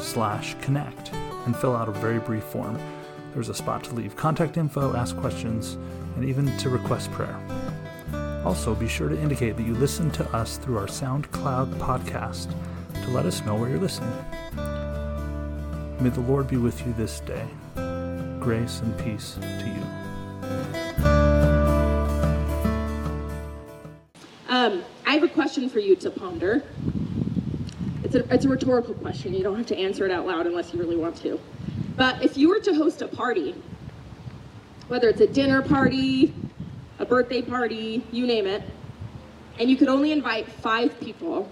slash connect and fill out a very brief form. There's a spot to leave contact info, ask questions, and even to request prayer. Also, be sure to indicate that you listen to us through our SoundCloud podcast to let us know where you're listening. May the Lord be with you this day. Grace and peace to you. Um, I have a question for you to ponder. It's a, it's a rhetorical question. You don't have to answer it out loud unless you really want to. But if you were to host a party, whether it's a dinner party, a birthday party, you name it, and you could only invite five people,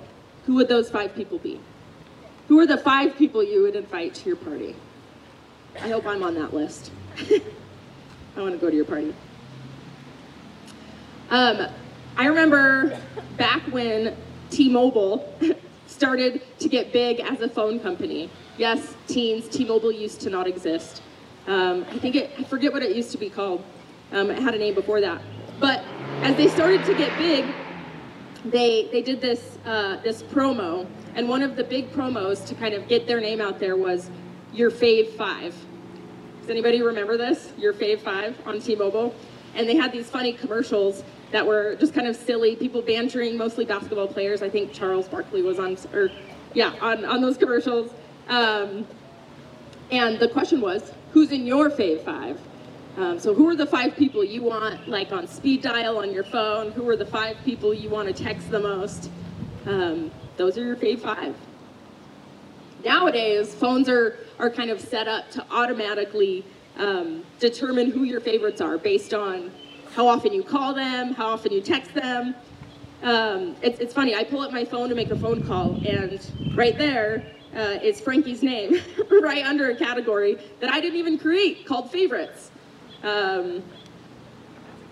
who would those five people be? Who are the five people you would invite to your party? I hope I'm on that list. I want to go to your party. Um, I remember back when T-Mobile started to get big as a phone company. Yes, teens, T-Mobile used to not exist. Um, I think it, I forget what it used to be called. Um, it had a name before that. But as they started to get big, they, they did this, uh, this promo. And one of the big promos to kind of get their name out there was your fave five. Does anybody remember this? Your fave five on T-Mobile? And they had these funny commercials that were just kind of silly, people bantering, mostly basketball players. I think Charles Barkley was on, or yeah, on, on those commercials. Um, and the question was, who's in your fave five? Um, so who are the five people you want, like on speed dial on your phone? Who are the five people you want to text the most? Um, those are your fave five. Nowadays, phones are, are kind of set up to automatically um, determine who your favorites are based on how often you call them, how often you text them. Um, it's, it's funny, I pull up my phone to make a phone call, and right there uh, is Frankie's name, right under a category that I didn't even create called favorites. Um,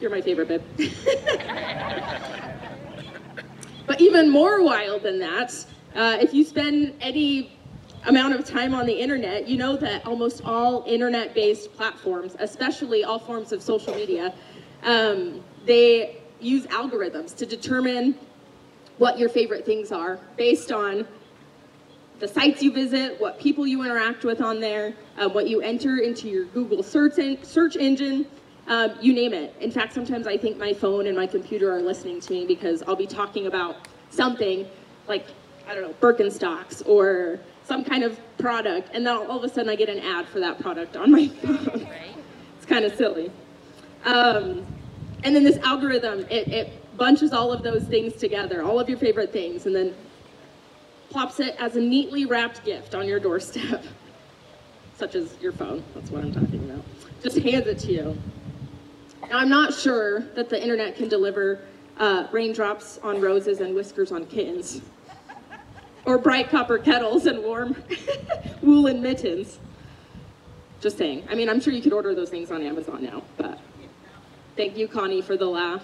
you're my favorite, babe. but even more wild than that, uh, if you spend any amount of time on the internet, you know that almost all internet based platforms, especially all forms of social media, um, they use algorithms to determine what your favorite things are based on the sites you visit, what people you interact with on there, um, what you enter into your Google search, in, search engine, um, you name it. In fact, sometimes I think my phone and my computer are listening to me because I'll be talking about something like, I don't know, Birkenstocks or some kind of product, and then all of a sudden I get an ad for that product on my phone. it's kind of silly. Um, and then this algorithm, it, it bunches all of those things together, all of your favorite things, and then plops it as a neatly wrapped gift on your doorstep, such as your phone. That's what I'm talking about. Just hands it to you. Now, I'm not sure that the internet can deliver uh, raindrops on roses and whiskers on kittens, or bright copper kettles and warm woolen mittens. Just saying. I mean, I'm sure you could order those things on Amazon now, but thank you, Connie, for the laugh.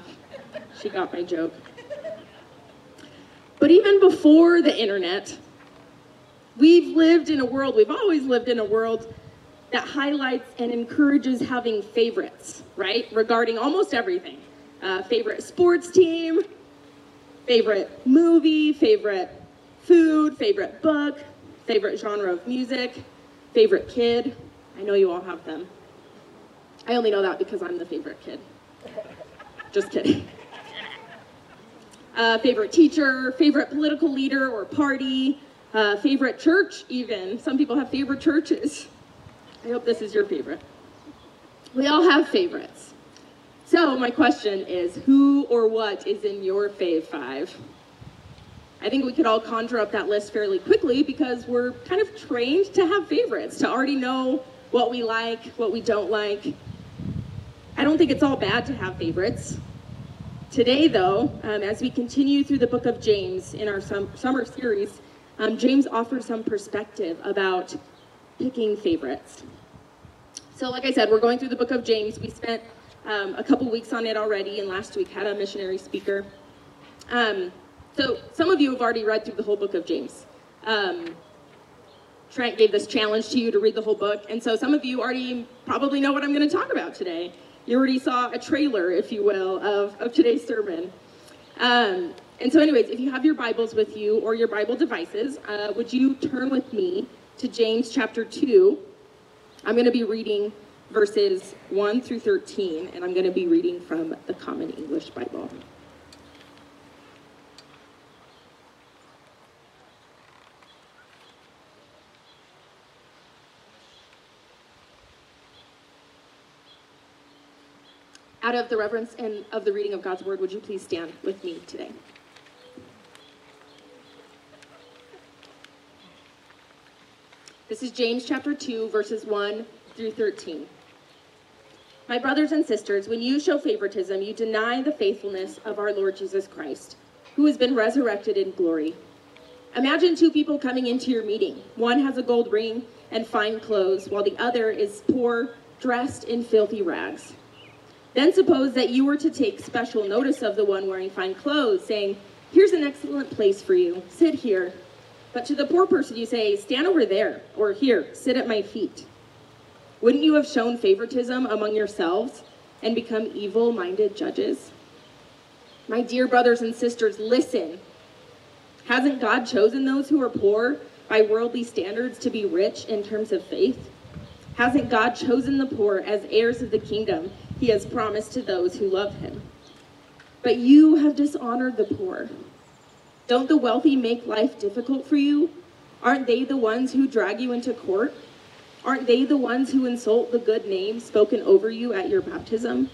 She got my joke. But even before the internet, we've lived in a world, we've always lived in a world that highlights and encourages having favorites, right? Regarding almost everything. Uh, favorite sports team, favorite movie, favorite food, favorite book, favorite genre of music, favorite kid. I know you all have them. I only know that because I'm the favorite kid. Just kidding. Uh, favorite teacher, favorite political leader or party, uh, favorite church, even. Some people have favorite churches. I hope this is your favorite. We all have favorites. So, my question is who or what is in your fave five? I think we could all conjure up that list fairly quickly because we're kind of trained to have favorites, to already know what we like, what we don't like. I don't think it's all bad to have favorites. Today, though, um, as we continue through the book of James in our sum- summer series, um, James offers some perspective about picking favorites. So, like I said, we're going through the book of James. We spent um, a couple weeks on it already, and last week had a missionary speaker. Um, so, some of you have already read through the whole book of James. Um, Trent gave this challenge to you to read the whole book, and so some of you already probably know what I'm going to talk about today. You already saw a trailer, if you will, of, of today's sermon. Um, and so, anyways, if you have your Bibles with you or your Bible devices, uh, would you turn with me to James chapter 2? I'm going to be reading verses 1 through 13, and I'm going to be reading from the Common English Bible. Out of the reverence and of the reading of God's word, would you please stand with me today? This is James chapter 2, verses 1 through 13. My brothers and sisters, when you show favoritism, you deny the faithfulness of our Lord Jesus Christ, who has been resurrected in glory. Imagine two people coming into your meeting. One has a gold ring and fine clothes, while the other is poor, dressed in filthy rags. Then suppose that you were to take special notice of the one wearing fine clothes, saying, Here's an excellent place for you. Sit here. But to the poor person, you say, Stand over there, or here, sit at my feet. Wouldn't you have shown favoritism among yourselves and become evil minded judges? My dear brothers and sisters, listen. Hasn't God chosen those who are poor by worldly standards to be rich in terms of faith? Hasn't God chosen the poor as heirs of the kingdom he has promised to those who love him? But you have dishonored the poor. Don't the wealthy make life difficult for you? Aren't they the ones who drag you into court? Aren't they the ones who insult the good name spoken over you at your baptism?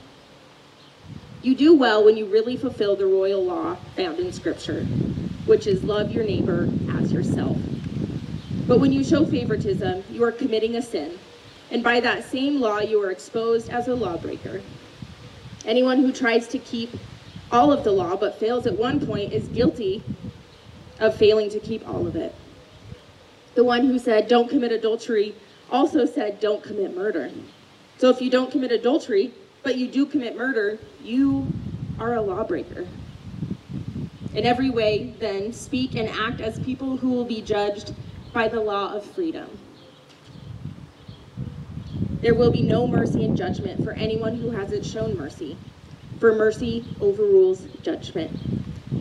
You do well when you really fulfill the royal law found in Scripture, which is love your neighbor as yourself. But when you show favoritism, you are committing a sin, and by that same law, you are exposed as a lawbreaker. Anyone who tries to keep all of the law but fails at one point is guilty of failing to keep all of it. The one who said, Don't commit adultery, also said, Don't commit murder. So if you don't commit adultery, but you do commit murder, you are a lawbreaker. In every way, then, speak and act as people who will be judged by the law of freedom. There will be no mercy and judgment for anyone who hasn't shown mercy, for mercy overrules judgment.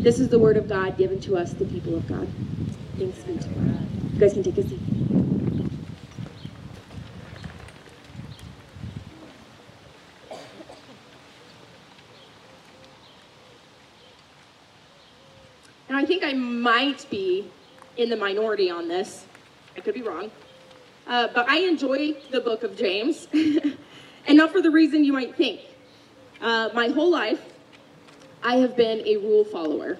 This is the word of God given to us, the people of God. Thanks be to God. You guys can take a seat. Now, I think I might be in the minority on this. I could be wrong. Uh, but I enjoy the book of James, and not for the reason you might think. Uh, my whole life, I have been a rule follower.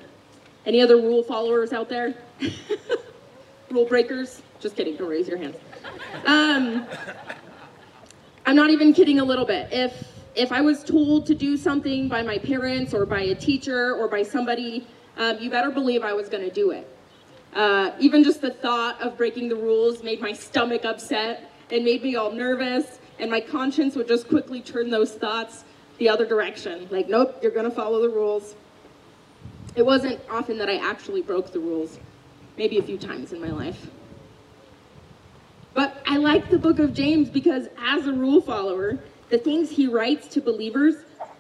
Any other rule followers out there? rule breakers? Just kidding, don't raise your hands. Um, I'm not even kidding a little bit. If if I was told to do something by my parents or by a teacher or by somebody, um, you better believe I was going to do it. Uh, even just the thought of breaking the rules made my stomach upset and made me all nervous, and my conscience would just quickly turn those thoughts the other direction. Like, nope, you're to follow the rules. It wasn't often that I actually broke the rules, maybe a few times in my life. But I like the book of James because, as a rule follower, the things he writes to believers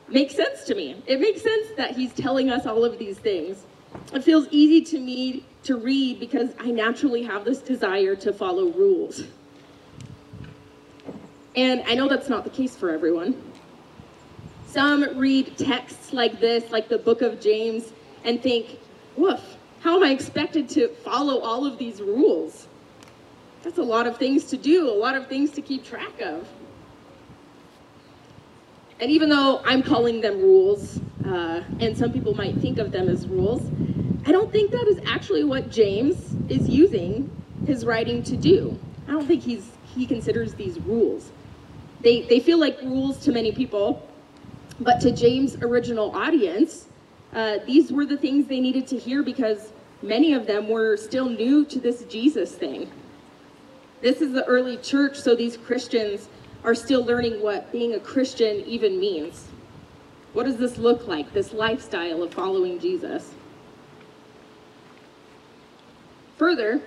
make sense to me. It makes sense that he's telling us all of these things. It feels easy to me to read because I naturally have this desire to follow rules. And I know that's not the case for everyone. Some read texts like this, like the book of James, and think, woof, how am I expected to follow all of these rules? That's a lot of things to do, a lot of things to keep track of. And even though I'm calling them rules, uh, and some people might think of them as rules, I don't think that is actually what James is using his writing to do. I don't think he's he considers these rules. They they feel like rules to many people, but to James' original audience, uh, these were the things they needed to hear because many of them were still new to this Jesus thing. This is the early church, so these Christians are still learning what being a Christian even means. What does this look like, this lifestyle of following Jesus? Further,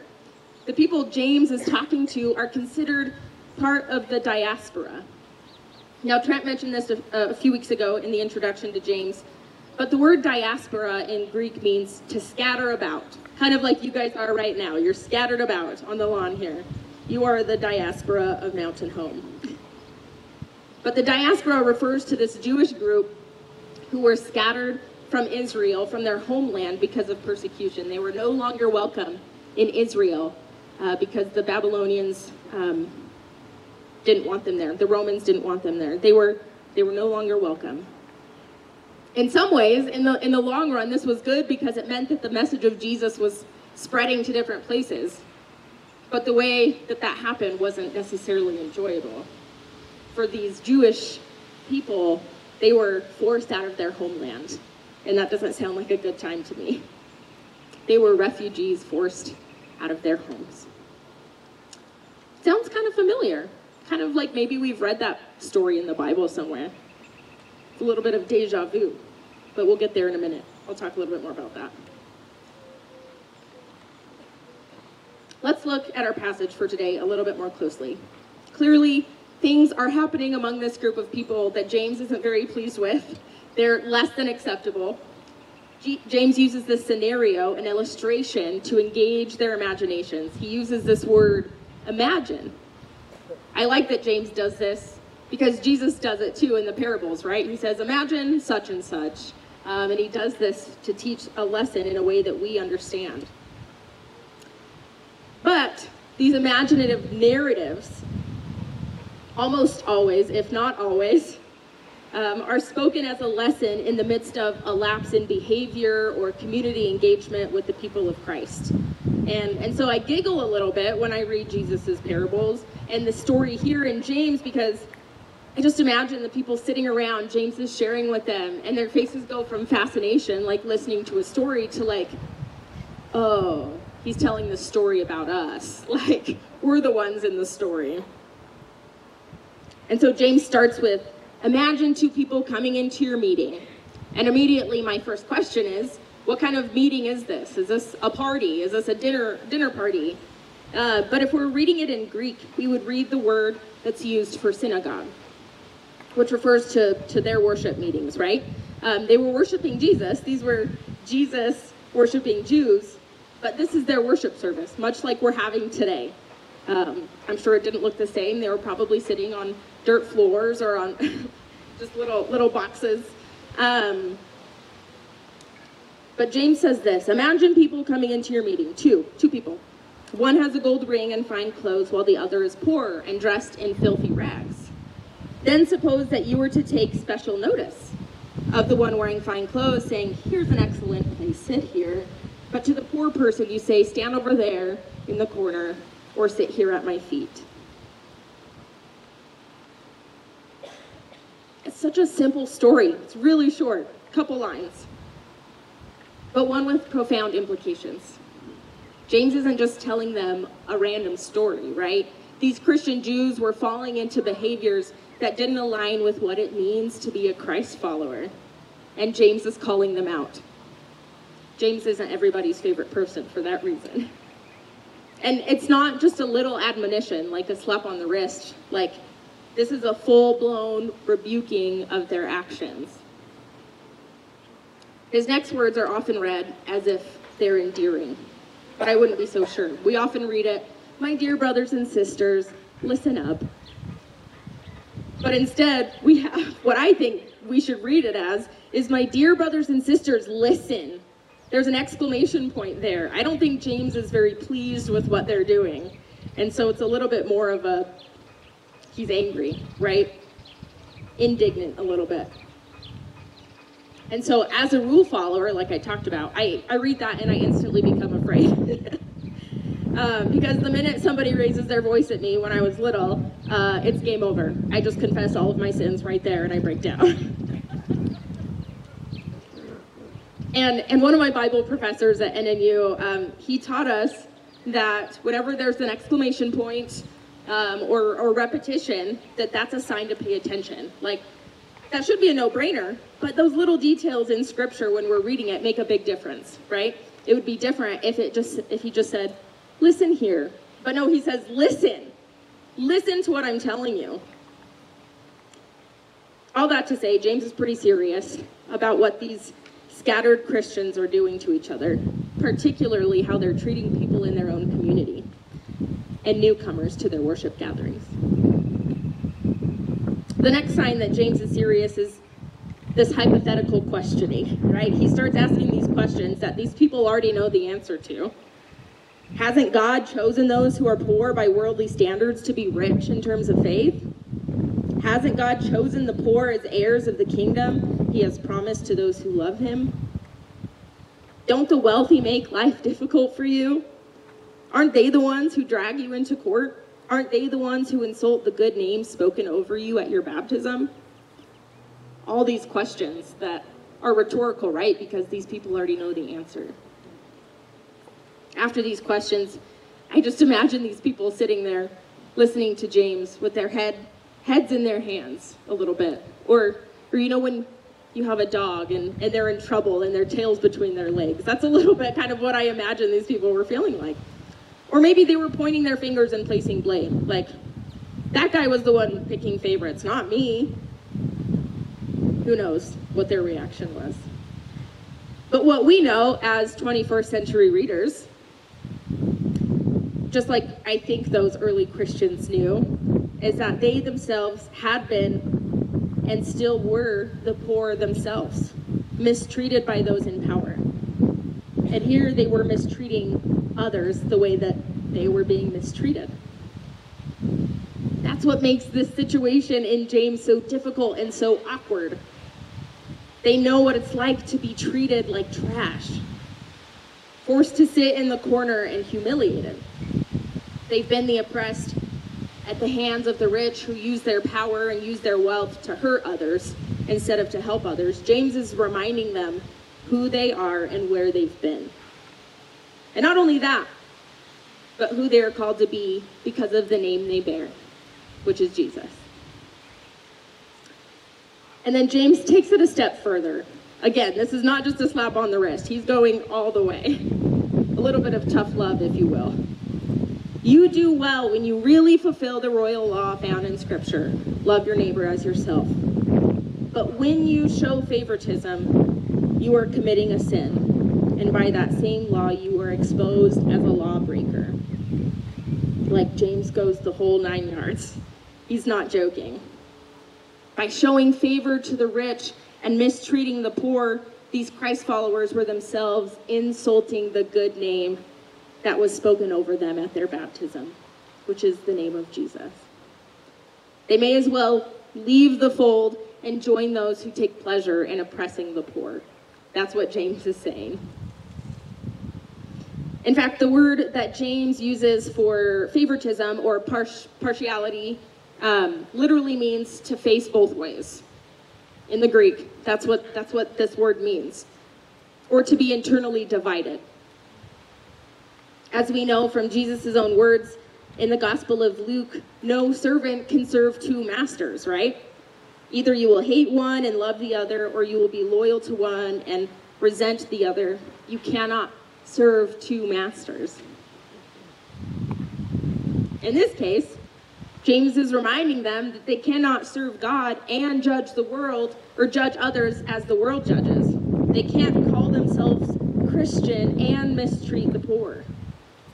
the people James is talking to are considered part of the diaspora. Now, Trent mentioned this a, a, few weeks ago in the introduction to James, but the word diaspora in Greek means to scatter about, kind of like you guys are right now. You're scattered about on the lawn here. You are the diaspora of Mountain Home. But the diaspora refers to this Jewish group who were scattered from Israel, from their homeland, because of persecution. They were no longer welcome in Israel uh, because the Babylonians um, didn't want them there. The Romans didn't want them there. They were they were no longer welcome. In some ways, in the in the long run, this was good because it meant that the message of Jesus was spreading to different places. But the way that that happened wasn't necessarily enjoyable. For these Jewish people, they were forced out of their homeland. And that doesn't sound like a good time to me. They were refugees forced out of their homes. Sounds kind of familiar. Kind of like maybe we've read that story in the Bible somewhere. It's a little bit of deja vu, but we'll get there in a minute. I'll talk a little bit more about that. Let's look at our passage for today a little bit more closely. Clearly, things are happening among this group of people that James isn't very pleased with. They're less than acceptable. James uses this scenario, an illustration, to engage their imaginations. He uses this word, imagine. I like that James does this because Jesus does it too in the parables, right? He says, imagine such and such. Um, and he does this to teach a lesson in a way that we understand. But these imaginative narratives, almost always, if not always, um, are spoken as a lesson in the midst of a lapse in behavior or community engagement with the people of Christ. And, and so I giggle a little bit when I read Jesus's parables and the story here in James because I just imagine the people sitting around, James is sharing with them, and their faces go from fascination, like listening to a story, to like, oh, he's telling the story about us. Like, we're the ones in the story. And so James starts with Imagine two people coming into your meeting. And immediately my first question is, what kind of meeting is this? Is this a party? Is this a dinner dinner party? Uh, but if we're reading it in Greek, we would read the word that's used for synagogue, which refers to, to their worship meetings, right? Um, they were worshiping Jesus. These were Jesus worshiping Jews, but this is their worship service, much like we're having today. Um, I'm sure it didn't look the same. They were probably sitting on dirt floors or on just little little boxes. Um, but James says this: Imagine people coming into your meeting. Two, two people. One has a gold ring and fine clothes, while the other is poor and dressed in filthy rags. Then suppose that you were to take special notice of the one wearing fine clothes, saying, "Here's an excellent place. Sit here." But to the poor person, you say, "Stand over there in the corner." or sit here at my feet. Such a simple story. It's really short, a couple lines, but one with profound implications. James isn't just telling them a random story, right? These Christian Jews were falling into behaviors that didn't align with what it means to be a Christ follower. And James is calling them out. James isn't everybody's favorite person for that reason. And it's not just a little admonition, like a slap on the wrist. Like, this is a full blown rebuking of their actions. His next words are often read as if they're endearing, but I wouldn't be so sure. We often read it, My dear brothers and sisters, listen up. But instead, we have what I think we should read it as is, My dear brothers and sisters, listen. There's an exclamation point there. I don't think James is very pleased with what they're doing. And so it's a little bit more of a, he's angry, right? Indignant a little bit. And so as a rule follower, like I talked about, I, I read that and I instantly become afraid. um, because the minute somebody raises their voice at me when I was little, uh, it's game over. I just confess all of my sins right there and I break down. And, and one of my Bible professors at NNU, um, he taught us that whenever there's an exclamation point um, or, or repetition, that that's a sign to pay attention. Like, that should be a no-brainer, but those little details in scripture when we're reading it make a big difference, right? It would be different if it just if he just said, "Listen here." But no, he says, "Listen. Listen to what I'm telling you." All that to say, James is pretty serious about what these scattered Christians are doing to each other, particularly how they're treating people in their own community and newcomers to their worship gatherings. The next sign that James is serious is this hypothetical questioning, right? He starts asking these questions that these people already know the answer to. Hasn't God chosen those who are poor by worldly standards to be rich in terms of faith? Hasn't God chosen the poor as heirs of the kingdom he has promised to those who love him? Don't the wealthy make life difficult for you? Aren't they the ones who drag you into court? Aren't they the ones who insult the good name spoken over you at your baptism? All these questions that are rhetorical, right? Because these people already know the answer. After these questions, I just imagine these people sitting there listening to James with their head heads in their hands a little bit. Or or you know when you have a dog and, and they're in trouble and their tails between their legs. That's a little bit kind of what I imagine these people were feeling like. Or maybe they were pointing their fingers and placing blame. Like, that guy was the one picking favorites, not me. Who knows what their reaction was. But what we know as 21st century readers, just like I think those early Christians knew, is that they themselves had been and still were the poor themselves, mistreated by those in power. And here they were mistreating others the way that they were being mistreated. That's what makes this situation in James so difficult and so awkward. They know what it's like to be treated like trash, forced to sit in the corner and humiliated. They've been the oppressed at the hands of the rich who use their power and use their wealth to hurt others instead of to help others. James is reminding them who they are and where they've been. And not only that, but who they are called to be because of the name they bear, which is Jesus. And then James takes it a step further. Again, this is not just a slap on the wrist, he's going all the way. A little bit of tough love, if you will. You do well when you really fulfill the royal law found in Scripture love your neighbor as yourself. But when you show favoritism, you are committing a sin. And by that same law, you are exposed as a lawbreaker. Like James goes the whole nine yards. He's not joking. By showing favor to the rich and mistreating the poor, these Christ followers were themselves insulting the good name that was spoken over them at their baptism, which is the name of Jesus. They may as well leave the fold and join those who take pleasure in oppressing the poor. That's what James is saying. In fact, the word that James uses for favoritism or partiality um, literally means to face both ways. In the Greek, that's what, that's what this word means. Or to be internally divided. As we know from Jesus' own words in the Gospel of Luke, no servant can serve two masters, right? Either you will hate one and love the other, or you will be loyal to one and resent the other. You cannot serve two masters. In this case, James is reminding them that they cannot serve God and judge the world or judge others as the world judges. They can't call themselves Christian and mistreat the poor,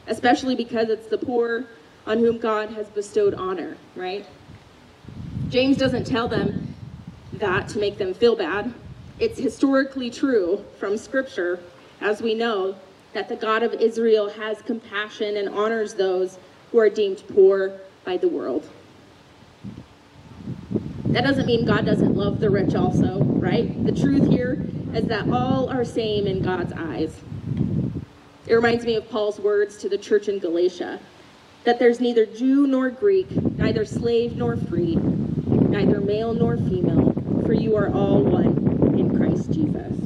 especially because it's the poor on whom God has bestowed honor, right? James doesn't tell them that to make them feel bad. It's historically true from Scripture, as we know, that the God of Israel has compassion and honors those who are deemed poor by the world. That doesn't mean God doesn't love the rich, also, right? The truth here is that all are same in God's eyes. It reminds me of Paul's words to the church in Galatia that there's neither Jew nor Greek, neither slave nor free, neither male nor female, for you are all one in Christ Jesus.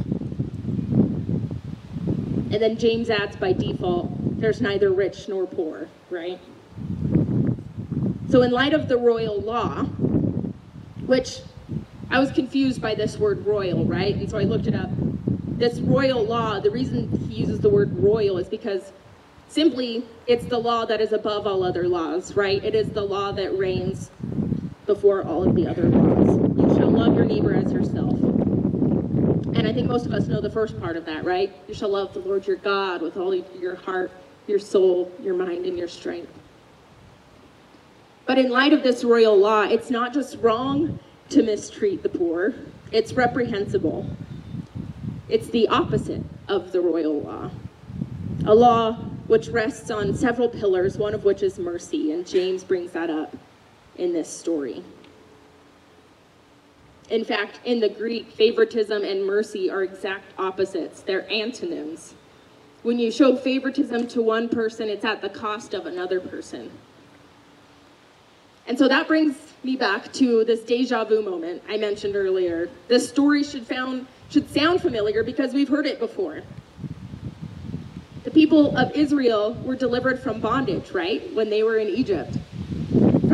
And then James adds by default, there's neither rich nor poor, right? So, in light of the royal law, which I was confused by this word royal, right? And so I looked it up. This royal law, the reason he uses the word royal is because simply it's the law that is above all other laws, right? It is the law that reigns before all of the other laws. You shall love your neighbor as yourself. And I think most of us know the first part of that, right? You shall love the Lord your God with all your heart, your soul, your mind, and your strength. But in light of this royal law, it's not just wrong to mistreat the poor, it's reprehensible. It's the opposite of the royal law. A law which rests on several pillars, one of which is mercy, and James brings that up in this story. In fact, in the Greek, favoritism and mercy are exact opposites, they're antonyms. When you show favoritism to one person, it's at the cost of another person. And so that brings me back to this deja vu moment I mentioned earlier. This story should, found, should sound familiar because we've heard it before. The people of Israel were delivered from bondage, right? When they were in Egypt,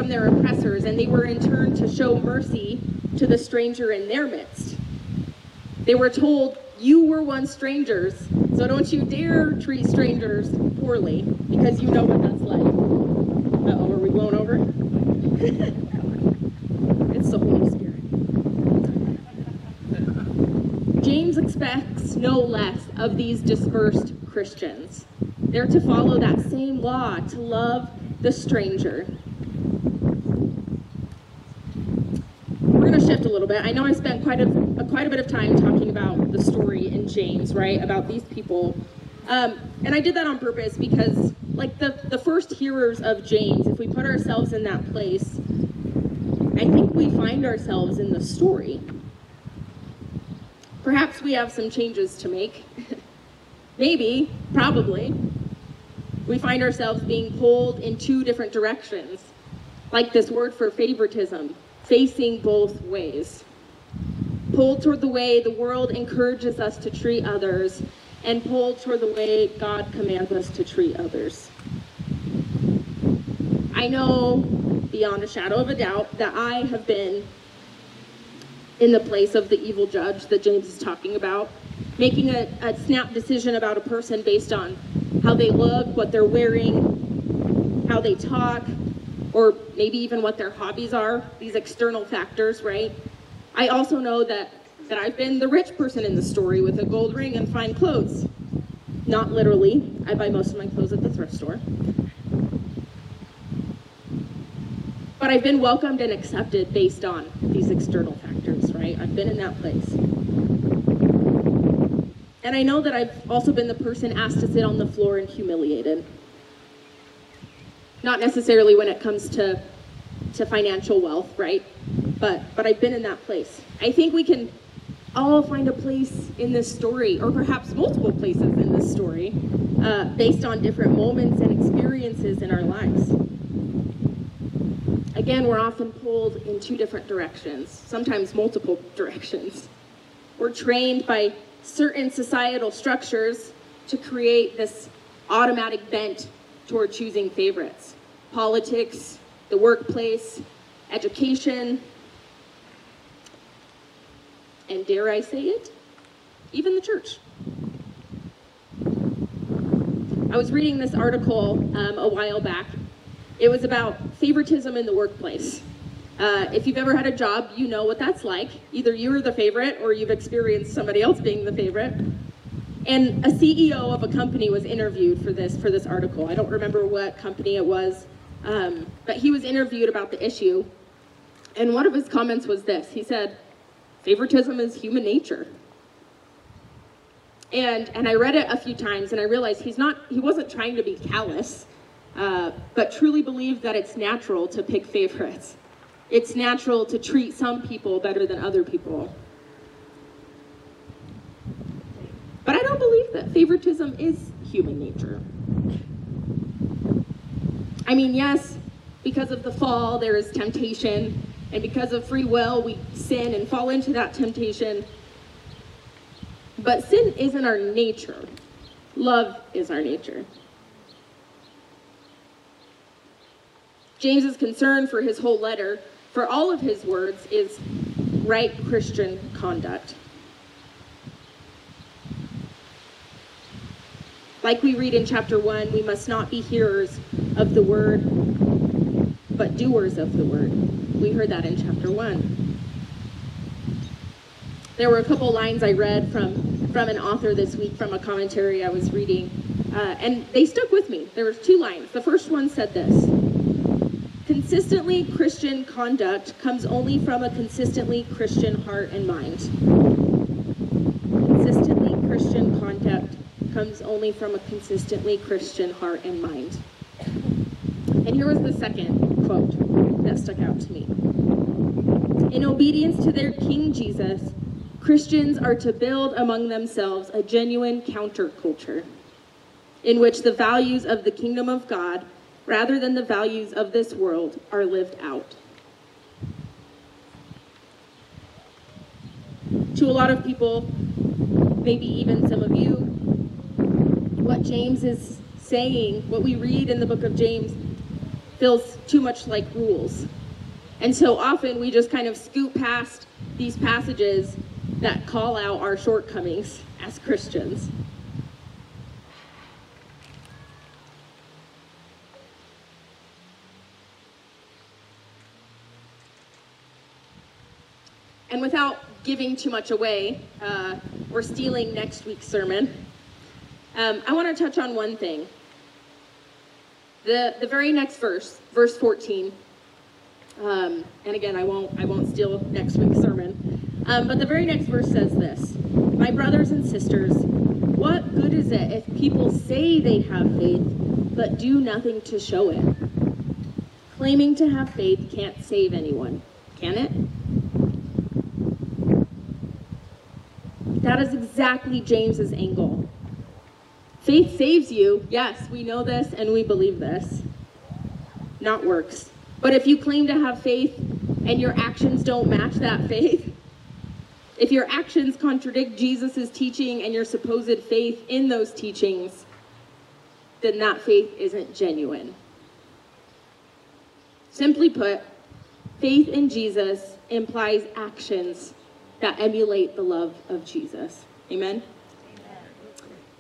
from their oppressors, and they were in turn to show mercy to the stranger in their midst. They were told, You were once strangers, so don't you dare treat strangers poorly because you know what that's like. Uh oh, are we blown over? it's the Holy Spirit. James expects no less of these dispersed Christians. They're to follow that same law, to love the stranger. We're going to shift a little bit. I know I spent quite a, quite a bit of time talking about the story in James, right? About these people. Um, and I did that on purpose because like the, the first hearers of James, if we put ourselves in that place, I think we find ourselves in the story. Perhaps we have some changes to make. Maybe, probably. We find ourselves being pulled in two different directions, like this word for favoritism, facing both ways. Pulled toward the way the world encourages us to treat others, and pulled toward the way God commands us to treat others. I know beyond a shadow of a doubt that I have been in the place of the evil judge that James is talking about, making a, a snap decision about a person based on how they look, what they're wearing, how they talk, or maybe even what their hobbies are, these external factors, right? I also know that that I've been the rich person in the story with a gold ring and fine clothes. Not literally. I buy most of my clothes at the thrift store. But I've been welcomed and accepted based on these external factors, right? I've been in that place. And I know that I've also been the person asked to sit on the floor and humiliated. Not necessarily when it comes to, to financial wealth, right? But, but I've been in that place. I think we can all find a place in this story, or perhaps multiple places in this story, uh, based on different moments and experiences in our lives. Again, we're often pulled in two different directions, sometimes multiple directions. We're trained by certain societal structures to create this automatic bent toward choosing favorites. Politics, the workplace, education, and dare I say it, even the church. I was reading this article um, a while back. It was about favoritism in the workplace. Uh, if you've ever had a job, you know what that's like. Either you are the favorite or you've experienced somebody else being the favorite. And a CEO of a company was interviewed for this for this article. I don't remember what company it was, um, but he was interviewed about the issue. And one of his comments was this. He said, Favoritism is human nature. And, and I read it a few times and I realized he's not, he wasn't trying to be callous, uh, but truly believed that it's natural to pick favorites. It's natural to treat some people better than other people. But I don't believe that favoritism is human nature. I mean, yes, because of the fall, there is temptation and because of free will, we sin and fall into that temptation. But sin isn't our nature. Love is our nature. James's concern for his whole letter, for all of his words, is right Christian conduct. Like we read in chapter 1, we must not be hearers of the word, but doers of the word. We heard that in chapter 1. There were a couple lines I read from, from an author this week from a commentary I was reading, uh, and they stuck with me. There were two lines. The first one said this Consistently Christian conduct comes only from a consistently Christian heart and mind. Consistently Christian conduct comes only from a consistently Christian heart and mind. And here was the second quote that stuck out to me. In obedience to their King Jesus, Christians are to build among themselves a genuine counterculture in which the values of the kingdom of God, rather than the values of this world, are lived out. To a lot of people, maybe even some of you, what James is saying, what we read in the book of James, feels too much like rules. And so often we just kind of scoot past these passages that call out our shortcomings as Christians. And without giving too much away uh, or stealing next week's sermon, um, I want to touch on one thing. The, the very next verse, verse 14, um, and again, I won't, I won't steal next week's sermon, um, but the very next verse says this My brothers and sisters, what good is it if people say they have faith, but do nothing to show it? Claiming to have faith can't save anyone, can it? That is exactly James's angle. Faith saves you. Yes, we know this and we believe this. Not works. But if you claim to have faith and your actions don't match that faith, if your actions contradict Jesus' teaching and your supposed faith in those teachings, then that faith isn't genuine. Simply put, faith in Jesus implies actions that emulate the love of Jesus. Amen?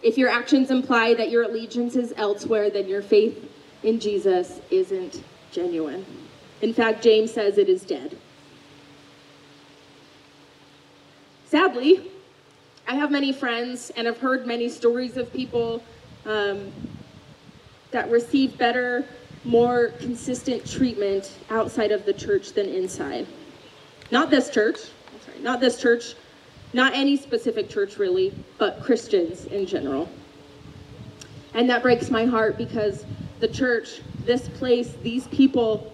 If your actions imply that your allegiance is elsewhere, then your faith in Jesus isn't genuine. In fact, James says it is dead. Sadly, I have many friends and have heard many stories of people um, that receive better, more consistent treatment outside of the church than inside. Not this church, sorry, not this church, not any specific church really, but Christians in general. And that breaks my heart because the church, this place, these people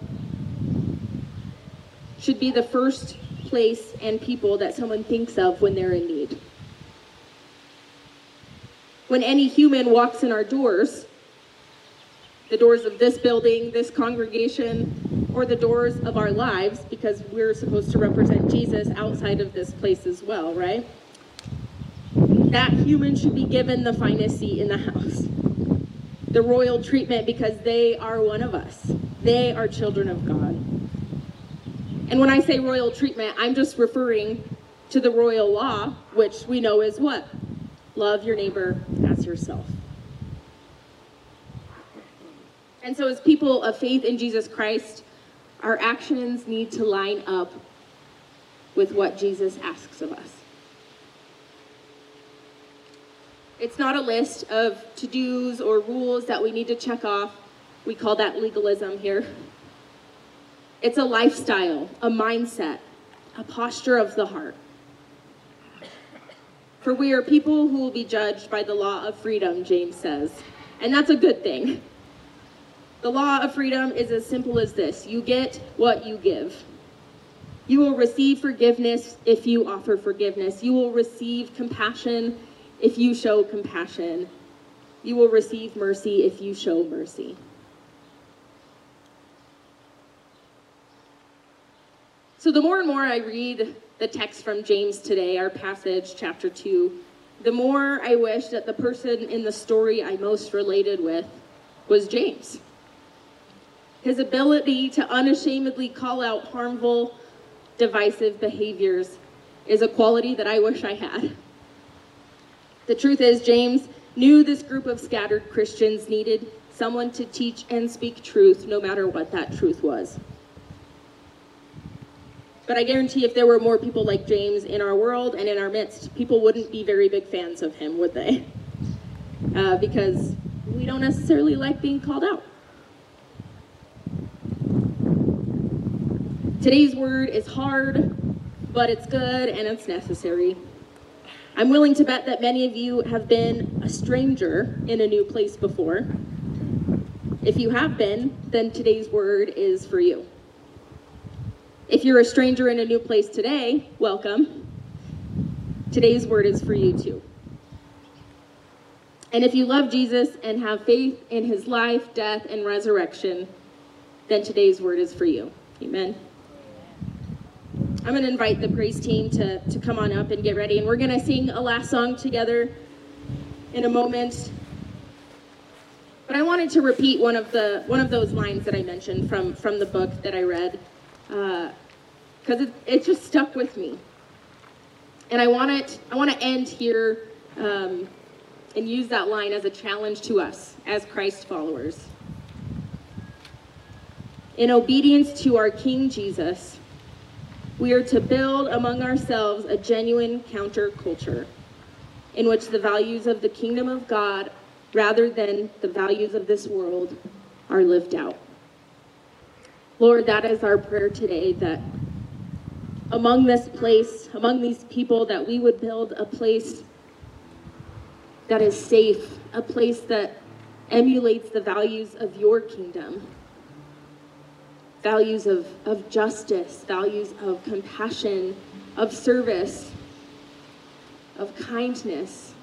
should be the first place and people that someone thinks of when they're in need. When any human walks in our doors, the doors of this building, this congregation, or the doors of our lives, because we're supposed to represent Jesus outside of this place as well, right? That human should be given the finest seat in the house. The royal treatment because they are one of us. They are children of God. And when I say royal treatment, I'm just referring to the royal law, which we know is what? Love your neighbor as yourself. And so, as people of faith in Jesus Christ, our actions need to line up with what Jesus asks of us. It's not a list of to dos or rules that we need to check off. We call that legalism here. It's a lifestyle, a mindset, a posture of the heart. For we are people who will be judged by the law of freedom, James says. And that's a good thing. The law of freedom is as simple as this you get what you give. You will receive forgiveness if you offer forgiveness. You will receive compassion if you show compassion. You will receive mercy if you show mercy. So, the more and more I read the text from James today, our passage, chapter 2, the more I wish that the person in the story I most related with was James. His ability to unashamedly call out harmful, divisive behaviors is a quality that I wish I had. The truth is, James knew this group of scattered Christians needed someone to teach and speak truth, no matter what that truth was. But I guarantee if there were more people like James in our world and in our midst, people wouldn't be very big fans of him, would they? Uh, because we don't necessarily like being called out. Today's word is hard, but it's good and it's necessary. I'm willing to bet that many of you have been a stranger in a new place before. If you have been, then today's word is for you. If you're a stranger in a new place today, welcome. Today's word is for you too. And if you love Jesus and have faith in his life, death, and resurrection, then today's word is for you. Amen. I'm going to invite the praise team to, to come on up and get ready. And we're going to sing a last song together in a moment. But I wanted to repeat one of the one of those lines that I mentioned from from the book that I read because uh, it, it just stuck with me. And I want it. I want to end here um, and use that line as a challenge to us as Christ followers. In obedience to our King Jesus, we are to build among ourselves a genuine counterculture in which the values of the kingdom of God, rather than the values of this world, are lived out. Lord, that is our prayer today that among this place, among these people, that we would build a place that is safe, a place that emulates the values of your kingdom values of, of justice, values of compassion, of service, of kindness,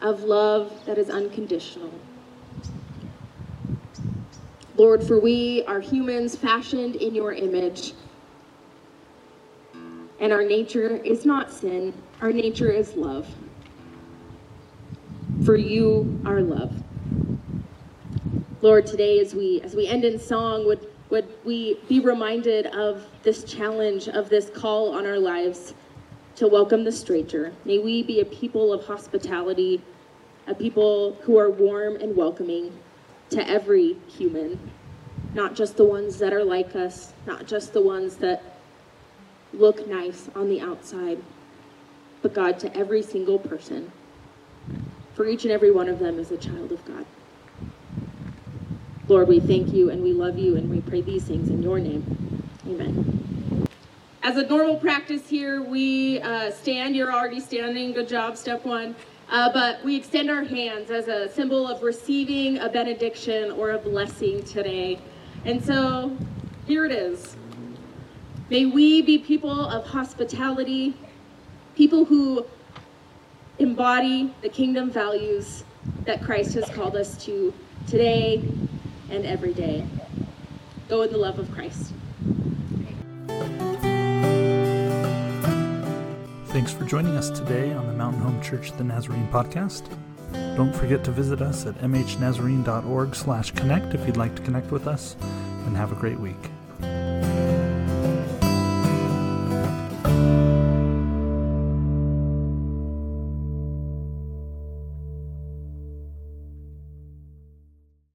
of love that is unconditional. Lord, for we are humans fashioned in your image. And our nature is not sin, our nature is love. For you are love. Lord, today as we as we end in song, would would we be reminded of this challenge, of this call on our lives to welcome the stranger? May we be a people of hospitality, a people who are warm and welcoming to every human, not just the ones that are like us, not just the ones that look nice on the outside, but God, to every single person. For each and every one of them is a child of God. Lord, we thank you and we love you and we pray these things in your name. Amen. As a normal practice here, we uh, stand. You're already standing. Good job, step one. Uh, but we extend our hands as a symbol of receiving a benediction or a blessing today. And so here it is. May we be people of hospitality, people who embody the kingdom values that Christ has called us to today and every day. Go in the love of Christ. Thanks for joining us today on the Mountain Home Church the Nazarene podcast. Don't forget to visit us at mhnazarene.org slash connect if you'd like to connect with us, and have a great week.